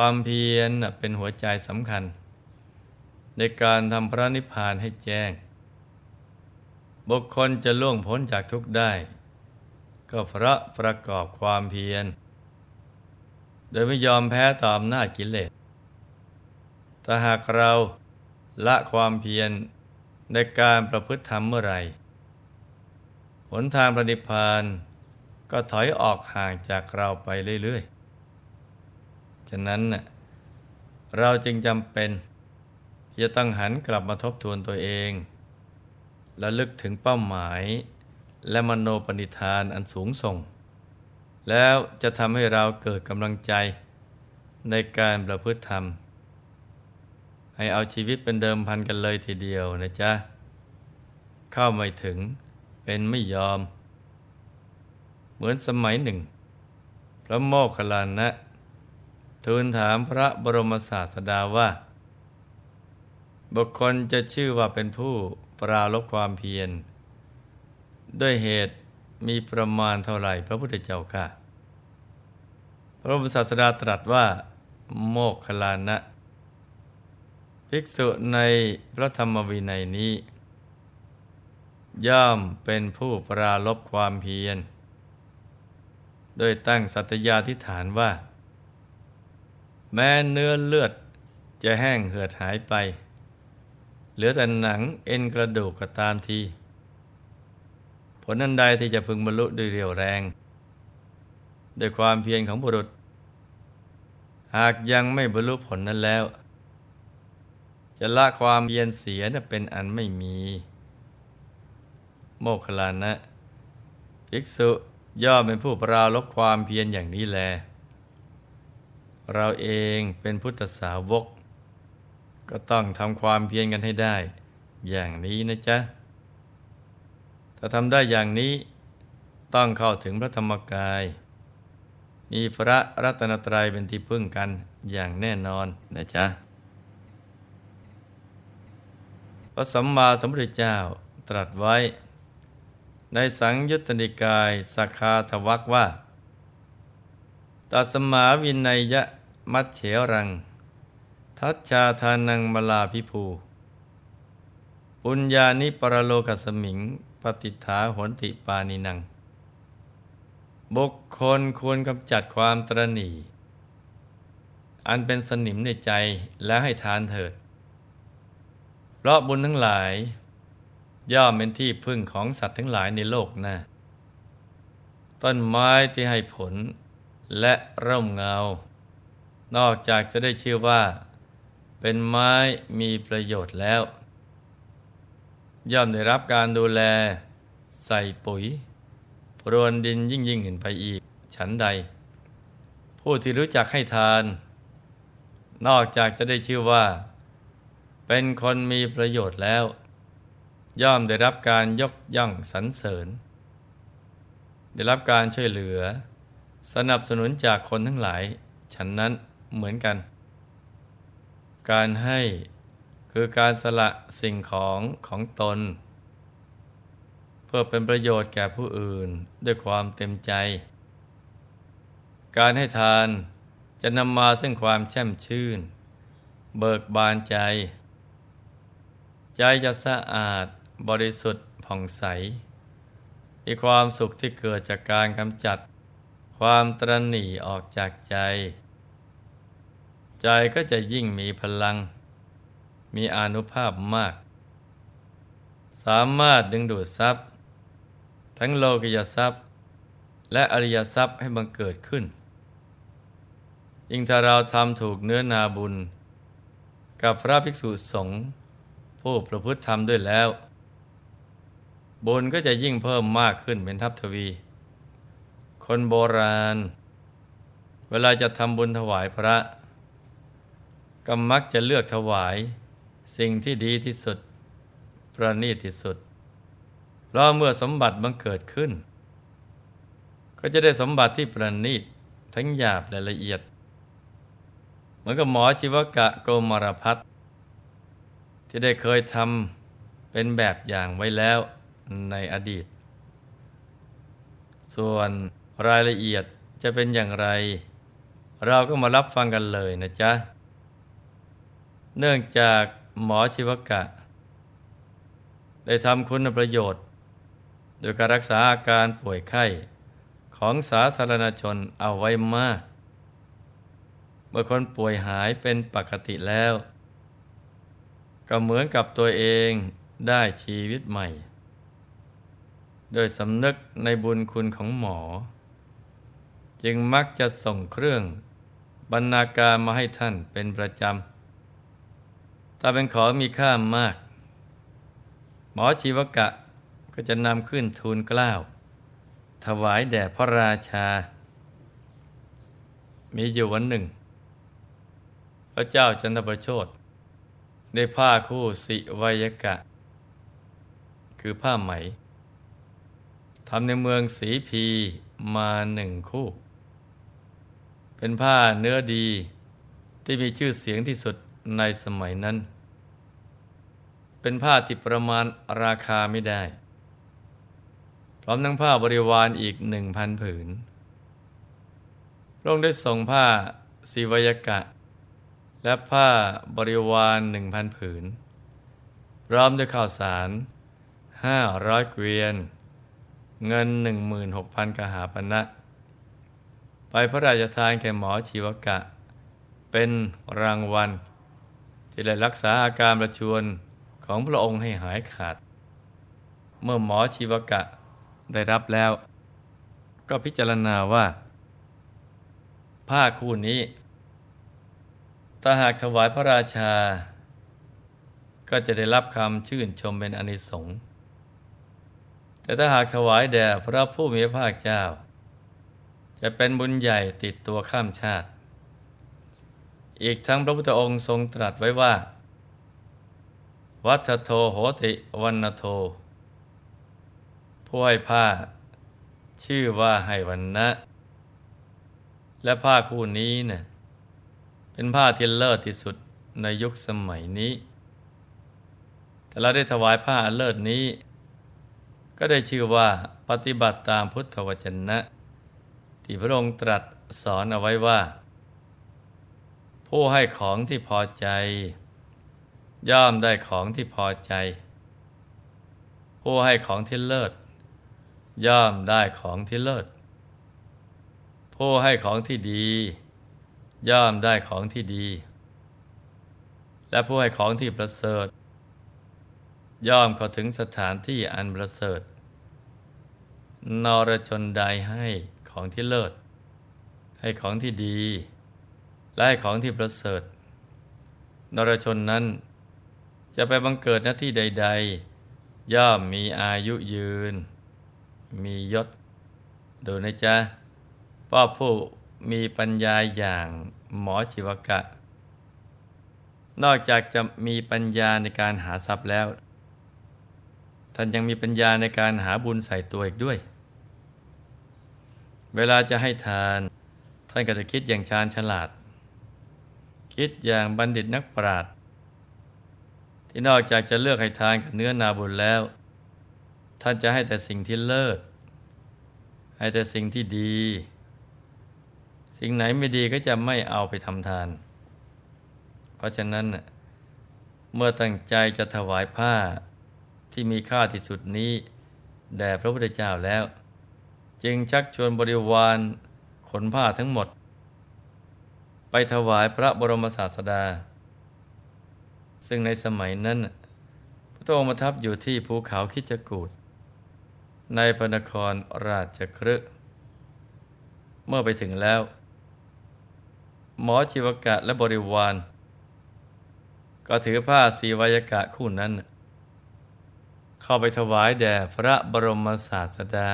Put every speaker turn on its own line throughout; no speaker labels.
ความเพียรเป็นหัวใจสำคัญ ในการทำพระนิพพานให้แจ้ง บุคคลจะล่วงพ้นจากทุกข์ได้ ก็เพราะประกอบความเพียร โดยไม่ยอมแพ้ต่ออำนาจกิเลสถ้าหากเราละความเพียรในการประพฤติธรรมเมื่อไรหนทางประนิพพานก็ถอยออกห่างจากเราไปเรื่อย ๆ ฉะนั้นเราจึงจำเป็นจะต้องหันกลับมาทบทวนตัวเองและลึกถึงเป้าหมาย และมโนปณิธานอันสูงส่ง แล้วจะทำให้เราเกิดกำลังใจในการประพฤติธรรม ให้เอาชีวิตเป็นเดิมพันกันเลยทีเดียวนะจ๊ะ เข้าไม่ถึงเป็นไม่ยอม เหมือนสมัยหนึ่ง พระโมคคัลลานะ ทูลถามพระบรมศาสดาว่า บุคคลจะชื่อว่าเป็นผู้ปราลบความเพียร ด้วยเหตุมีประมาณเท่าไหร่พระพุทธเจ้าค่ะ พระบรมศาสดาตรัสว่า โมกขลานะ ภิกษุในพระธรรมวินัยนี้ ย่อมเป็นผู้ปราลบความเพียร โดยตั้งสัตยาธิฐานว่า แม้เนื้อเลือดจะแห้งเหือดหายไป เหลือแต่หนังเอ็นกระดูกก็ตามที ผลนันใดที่จะพึงบรรลุด้วยเรียวแรงโดยความเพียรของบุรุษ หากยังไม่บรรลุผลนั้นแล้ว จะละความเพียรเสียเป็นอันไม่มี โมคลานะ ภิกษุย่อมเป็นผู้ปราลบความเพียรอย่างนี้แล เราเองเป็นพุทธสาวก ก็ต้องทำความเพียรกันให้ได้ อย่างนี้นะจ๊ะ ถ้าทำได้อย่างนี้ต้องเข้าถึงพระธรรมกาย มีพระรัตนตรัยเป็นที่พึ่งกันอย่างแน่นอนนะจ๊ะ พระสัมมาสัมพุทธเจ้าตรัสไว้ ในสังยุตติกายสาคาทวักว่าตัสมาวินัยยะ มัดเฉรัง ทัชชาทานังมลาพิภู ปุญญานิปรโลกสมิง ปฏิฐาหนติปานินัง บุคคลควรกำจัดความตรณีอันเป็นสนิมในใจแล้วให้ทานเถิด เพราะบุญทั้งหลาย ย่อมเป็นที่พึ่งของสัตว์ทั้งหลายในโลกหน้าต้นไม้ที่ให้ผลและร่มเงา นอกจากจะได้ชื่อว่า เป็นไม้มีประโยชน์แล้ว ย่อมได้รับการดูแล ใส่ปุ๋ยพรวนดินยิ่งยิ่งขึ้นไปอีก ฉันใด ผู้ที่รู้จักให้ทาน นอกจากจะได้ชื่อว่า เป็นคนมีประโยชน์แล้ว ย่อมได้รับการยกย่องสรรเสริญ ได้รับการช่วยเหลือ สนับสนุนจากคนทั้งหลาย ฉันนั้น เหมือนกัน การให้คือการสละสิ่งของของตน เพื่อเป็นประโยชน์แก่ผู้อื่นด้วยความเต็มใจ การให้ทานจะนำมาซึ่งความแช่มชื่น เบิกบานใจ ใจจะสะอาดบริสุทธิ์ผ่องใสมีความสุขที่เกิดจากการกำจัด ความตรณีออกจากใจ ใจก็จะยิ่งมีพลัง มีอนุภาพมาก สามารถดึงดูดทรัพย์ ทั้งโลกิยทรัพย์ และอริยทรัพย์ให้บังเกิดขึ้น ยิ่งถ้าเราทำถูกเนื้อนาบุญ กับพระภิกษุสงฆ์ผู้ประพฤติธรรมด้วยแล้ว บุญก็จะยิ่งเพิ่มมากขึ้นเป็นทัพทวี คนโบราณ เวลาจะทำบุญถวายพระ ก็มักจะเลือกถวายสิ่งที่ดีที่สุด ประณีตที่สุด เพราะเมื่อสมบัติบังเกิดขึ้น ก็จะได้สมบัติที่ประณีตทั้งหยาบและละเอียด เหมือนกับหมอชีวกะโกมารพัฒที่ได้เคยทำเป็นแบบอย่างไว้แล้วในอดีต ส่วนรายละเอียดจะเป็นอย่างไร เราก็มารับฟังกันเลยนะจ๊ะ เนื่องจากหมอชีวกะ ได้ทำคุณประโยชน์ โดยการรักษาอาการป่วยไข้ของสาธารณชนเอาไว้มาก เมื่อคนป่วยหายเป็นปกติแล้ว ก็เหมือนกับตัวเองได้ชีวิตใหม่ โดยสำนึกในบุญคุณของหมอ จึงมักจะส่งเครื่องบรรณาการมาให้ท่านเป็นประจำ ถ้าเป็นของมีค่ามาก หมอชีวกะก็จะนำขึ้นทูลกล้าว ถวายแด่พระราชา มีอยู่วันหนึ่ง พระเจ้าจันทประโชดได้ผ้าคู่สิวยกะ คือผ้าไหมทำในเมืองสีพีมาหนึ่งคู่ เป็นผ้าเนื้อดีที่มีชื่อเสียงที่สุด ในสมัยนั้น เป็นผ้าที่ประมาณราคาไม่ได้ พร้อมทั้งผ้าบริวารอีกหนึ่งพันผืนพระองค์ได้ส่งผ้าสีวยกะ และผ้าบริวารหนึ่งพันผืน พร้อมด้วยข้าวสารห้าร้อยเกวียน เงินหนึ่งหมื่นหกพันกหาปณะนะไปพระราชทานแก่หมอชีวกะ เป็นรางวัล ที่ได้รักษาอาการประชวนของพระองค์ให้หายขาด เมื่อหมอชีวกะได้รับแล้ว ก็พิจารณาว่า ผ้าคู่นี้ถ้าหากถวายพระราชา ก็จะได้รับคำชื่นชมเป็นอนิสงส์แต่ถ้าหากถวายแด่พระผู้มีพระภาคเจ้า จะเป็นบุญใหญ่ติดตัวข้ามชาติ อีกทั้งพระพุทธองค์ทรงตรัสไว้ว่า วัฏโทโหติวันโท ผู้ให้ผ้า ชื่อว่าให้วันนะและผ้าคู่นี้เนะ่ยเป็นผ้าที่เลิศที่สุดในยุคสมัยนี้ แต่เราได้ถวายผ้าเลิศนี้ ก็ได้ชื่อว่าปฏิบัติตามพุทธวจนะ ที่พระองค์ตรัสสอนเอาไว้ว่า ผู้ให้ของที่พอใจ ย่อมได้ของที่พอใจ ผู้ให้ของที่เลิศ ย่อมได้ของที่เลิศ ผู้ให้ของที่ดี ย่อมได้ของที่ดี และผู้ให้ของที่ประเสริฐ ย่อมเข้าถึงสถานที่อันประเสริฐนรชนใดให้ของที่เลิศ ให้ของที่ดี และของที่ประเสริฐ นรชนนั้น จะไปบังเกิดหน้าที่ใด ๆ ย่อมมีอายุยืน มียศ ดูนะจ๊ะพ่อผู้มีปัญญาอย่างหมอชีวกะ นอกจากจะมีปัญญาในการหาทรัพย์แล้ว ท่านยังมีปัญญาในการหาบุญใส่ตัวอีกด้วย เวลาจะให้ทาน ท่านก็จะคิดอย่างชาญฉลาด คิดอย่างบัณฑิตนักปราชญ์ที่นอกจากจะเลือกให้ทานกับเนื้อนาบุญแล้ว ท่านจะให้แต่สิ่งที่เลิศให้แต่สิ่งที่ดี สิ่งไหนไม่ดีก็จะไม่เอาไปทำทาน เพราะฉะนั้น เมื่อตั้งใจจะถวายผ้าที่มีค่าที่สุดนี้ แด่พระพุทธเจ้าแล้ว จึงชักชวนบริวารขนผ้าทั้งหมด ไปถวายพระบรมศาสดา ซึ่งในสมัยนั้น พระองค์ประทับอยู่ที่ภูเขาคิจกูดในพระนครราชครึเมื่อไปถึงแล้ว หมอชีวกะและบริวาร ก็ถือผ้าสีวายกะคู่นั้น เข้าไปถวายแด่พระบรมศาสดา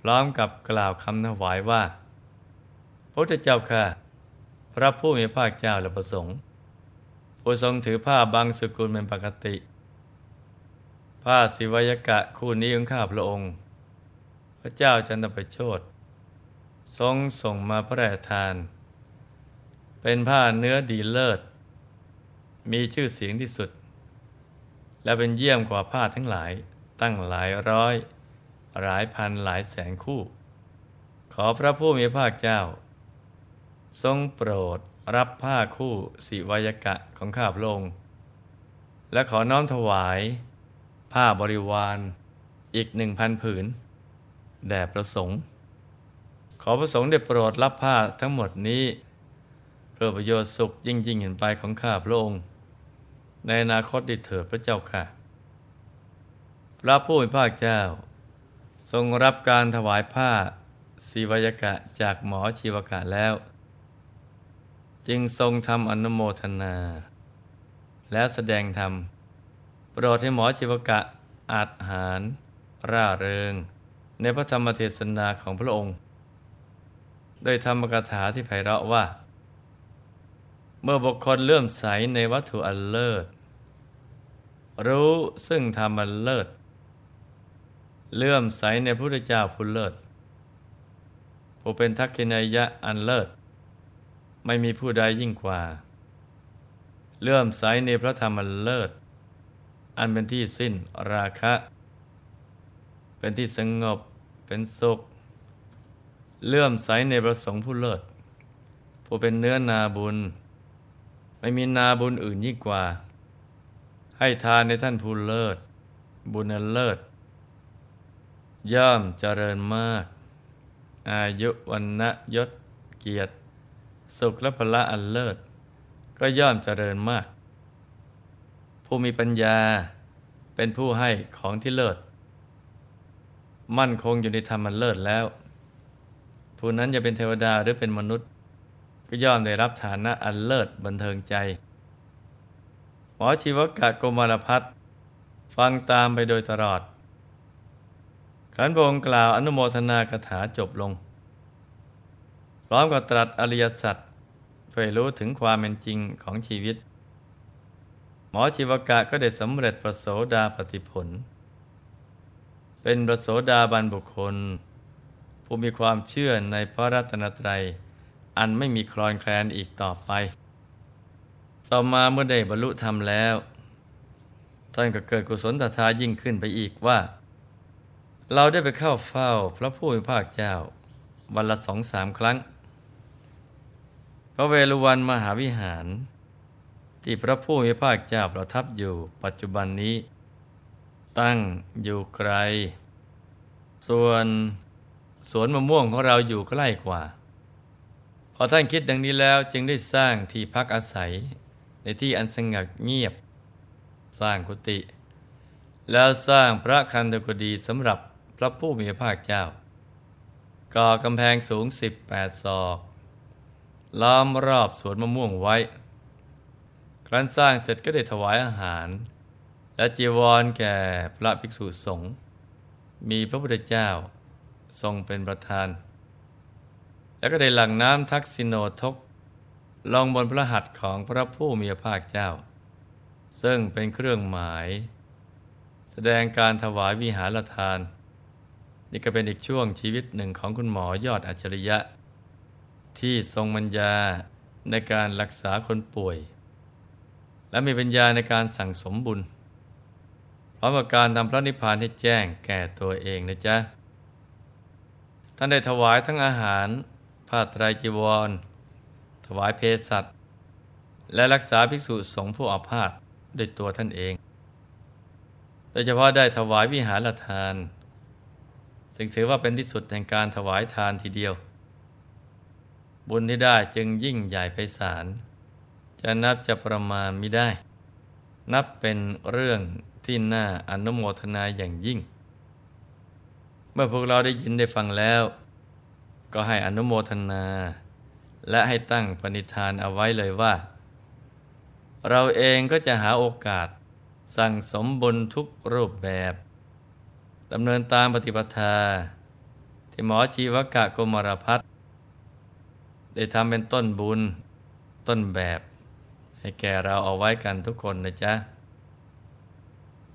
พร้อมกับกล่าวคำถวายว่า พระพุทธเจ้าค่ะ พระผู้มีพระเจ้าและประสงค์ผู้ทรงถือผ้าบางสกุลเป็นปกติ ผ้าศิวายกะคู่นี้ของข้าพระองค์ พระเจ้าจันทประโชดทรงส่งมาพระราชทาน เป็นผ้าเนื้อดีเลิศ มีชื่อเสียงที่สุด และเป็นเยี่ยมกว่าผ้าทั้งหลายตั้งหลายร้อย หลายพันหลายแสนคู่ ขอพระผู้มีพระเจ้า ทรงโปรดรับผ้าคู่สิวายกะของข้าพระองค์ และขอน้อมถวาย ผ้าบริวาร อีกหนึ่งพันผืน แด่ประสงค์ ขอประสงค์ได้โปรดรับผ้าทั้งหมดนี้เพื่อประโยชน์สุขยิ่งยิ่งเห็นไปของข้าพระองค์ ในอนาคตดิเถิดพระเจ้าค่ะ พระผู้เป็นพระเจ้า ทรงรับการถวายผ้าศิวยกะจากหมอชีวกะแล้ว จึงทรงทำอนุโมทนา และแสดงธรรมโปรดให้หมอชีวกะอาจหาร ร่าเริง ในพระธรรมเทศนาของพระองค์ โดยธรรมกถาที่ไพเราะว่า เมื่อบุคคลเลื่อมใสในวัตถุอันเลิศ รู้ซึ่งธรรมอันเลิศ เลื่อมใสในพระพุทธเจ้าผู้เลิศผู้เป็นทักษิณายะอันเลิศ ไม่มีผู้ใดยิ่งกว่า เลื่อมใสในพระธรรมเลิศ อันเป็นที่สิ้นราคะ เป็นที่สงบเป็นสุข เลื่อมใสในประสงค์ผู้เลิศ ผู้เป็นเนื้อนาบุญ ไม่มีนาบุญอื่นยิ่งกว่า ให้ทานในท่านผู้เลิศ บุญเลิศ ย่อมเจริญมาก อายุวันนะยศเกียรติ สุขและพละอันเลิศ ก็ย่อมเจริญมาก ผู้มีปัญญาเป็นผู้ให้ของที่เลิศ มั่นคงอยู่ในธรรมอันเลิศแล้ว ผู้นั้นจะเป็นเทวดาหรือเป็นมนุษย์ ก็ย่อมได้รับฐานะอันเลิศบันเทิงใจ หมอชีวกะโกมารพัฒฟังตามไปโดยตลอดขันพงกล่าวอนุโมทนาคถาจบลง ร้อมกับตรัสอริยสัจเพื่อรู้ถึงความเป็นจริงของชีวิต หมอชีวกะก็ได้สำเร็จประโสดาปฏิผล เป็นประโสดาบันบุคคล ผู้มีความเชื่อในพระรัตนตรัย อันไม่มีคลอนแคลนอีกต่อไป ต่อมาเมื่อได้บรรลุธรรมแล้ว ท่านก็เกิดกุศลตถายิ่งขึ้นไปอีกว่า เราได้ไปเข้าเฝ้าพระผู้เป็นภาคเจ้าวันละสองสามครั้ง พระเวฬุวันมหาวิหาร ที่พระผู้มีภาคเจ้าประทับอยู่ปัจจุบันนี้ ตั้งอยู่ไกล ส่วนสวนมะม่วงของเราอยู่ใกล้กว่า พอท่านคิดดังนี้แล้วจึงได้สร้างที่พักอาศัยในที่อันสงบเงียบ สร้างกุฏิแล้วสร้างพระคันธกุฎีสำหรับพระผู้มีพระภาคเจ้า ก่อกำแพงสูงสิบแปดศอก ล้อมรอบสวนมะม่วงไว้ ครั้นสร้างเสร็จก็ได้ถวายอาหาร และจีวรแก่พระภิกษุสงฆ์มีพระพุทธเจ้าทรงเป็นประธาน แล้วก็ได้หลั่งน้ำทักษิโนทก ลงบนพระหัตถ์ของพระผู้มีพระภาคเจ้า ซึ่งเป็นเครื่องหมาย แสดงการถวายวิหารทาน นี่ก็เป็นอีกช่วงชีวิตหนึ่งของคุณหมอยอดอัจฉริยะ ที่ทรงปัญญาในการรักษาคนป่วย และมีปัญญาในการสั่งสมบุญพร้อมกับการทำพระนิพพานให้แจ้งแก่ตัวเองนะจ๊ะ ท่านได้ถวายทั้งอาหารผ้าไตรจีวร ถวายเพศัตและรักษาภิกษุสงฆ์ผู้อาพาธด้วยตัวท่านเอง โดยเฉพาะได้ถวายวิหารทาน ซึ่งถือว่าเป็นที่สุดแห่งการถวายทานทีเดียว บุญที่ได้จึงยิ่งใหญ่ไพศาลจะนับจะประมาณไม่ได้ นับเป็นเรื่องที่น่าอนุโมทนาอย่างยิ่ง เมื่อพวกเราได้ยินได้ฟังแล้ว ก็ให้อนุโมทนา และให้ตั้งปณิธานเอาไว้เลยว่า เราเองก็จะหาโอกาสสั่งสมบุญทุกรูปแบบดำเนินตามปฏิปทา ที่หมอชีวกะกมรพัฒ ได้ทำเป็นต้นบุญต้นแบบ ให้แก่เราเอาไว้กันทุกคนนะจ๊ะ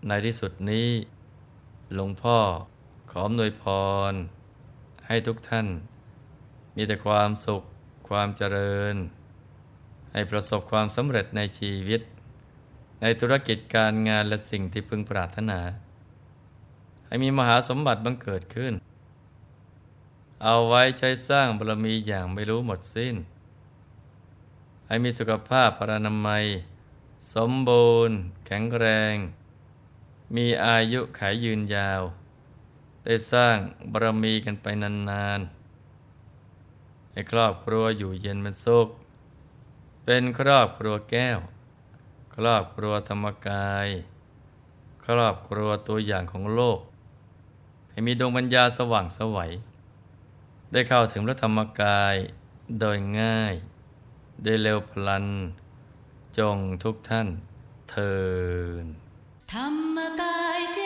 ในที่สุดนี้ หลวงพ่อขออำนวยพร ให้ทุกท่าน มีแต่ความสุขความเจริญ ให้ประสบความสำเร็จในชีวิต ในธุรกิจการงานและสิ่งที่พึงปรารถนา ให้มีมหาสมบัติบังเกิดขึ้น เอาไว้ใช้สร้างบารมีอย่างไม่รู้หมดสิ้น ให้มีสุขภาพพรานามัย สมบูรณ์ แข็งแรง มีอายุขายยืนยาว ได้สร้างบารมีกันไปนานๆ ให้ครอบครัวอยู่เย็นเป็นสุข เป็นครอบครัวแก้ว ครอบครัวธรรมกาย ครอบครัวตัวอย่างของโลก ให้มีดวงปัญญาสว่างสวัย ได้เข้าถึงพระธรรมกายโดยง่าย ได้เร็วพลัน จงทุกท่านเทิน
ธรรมกายเจ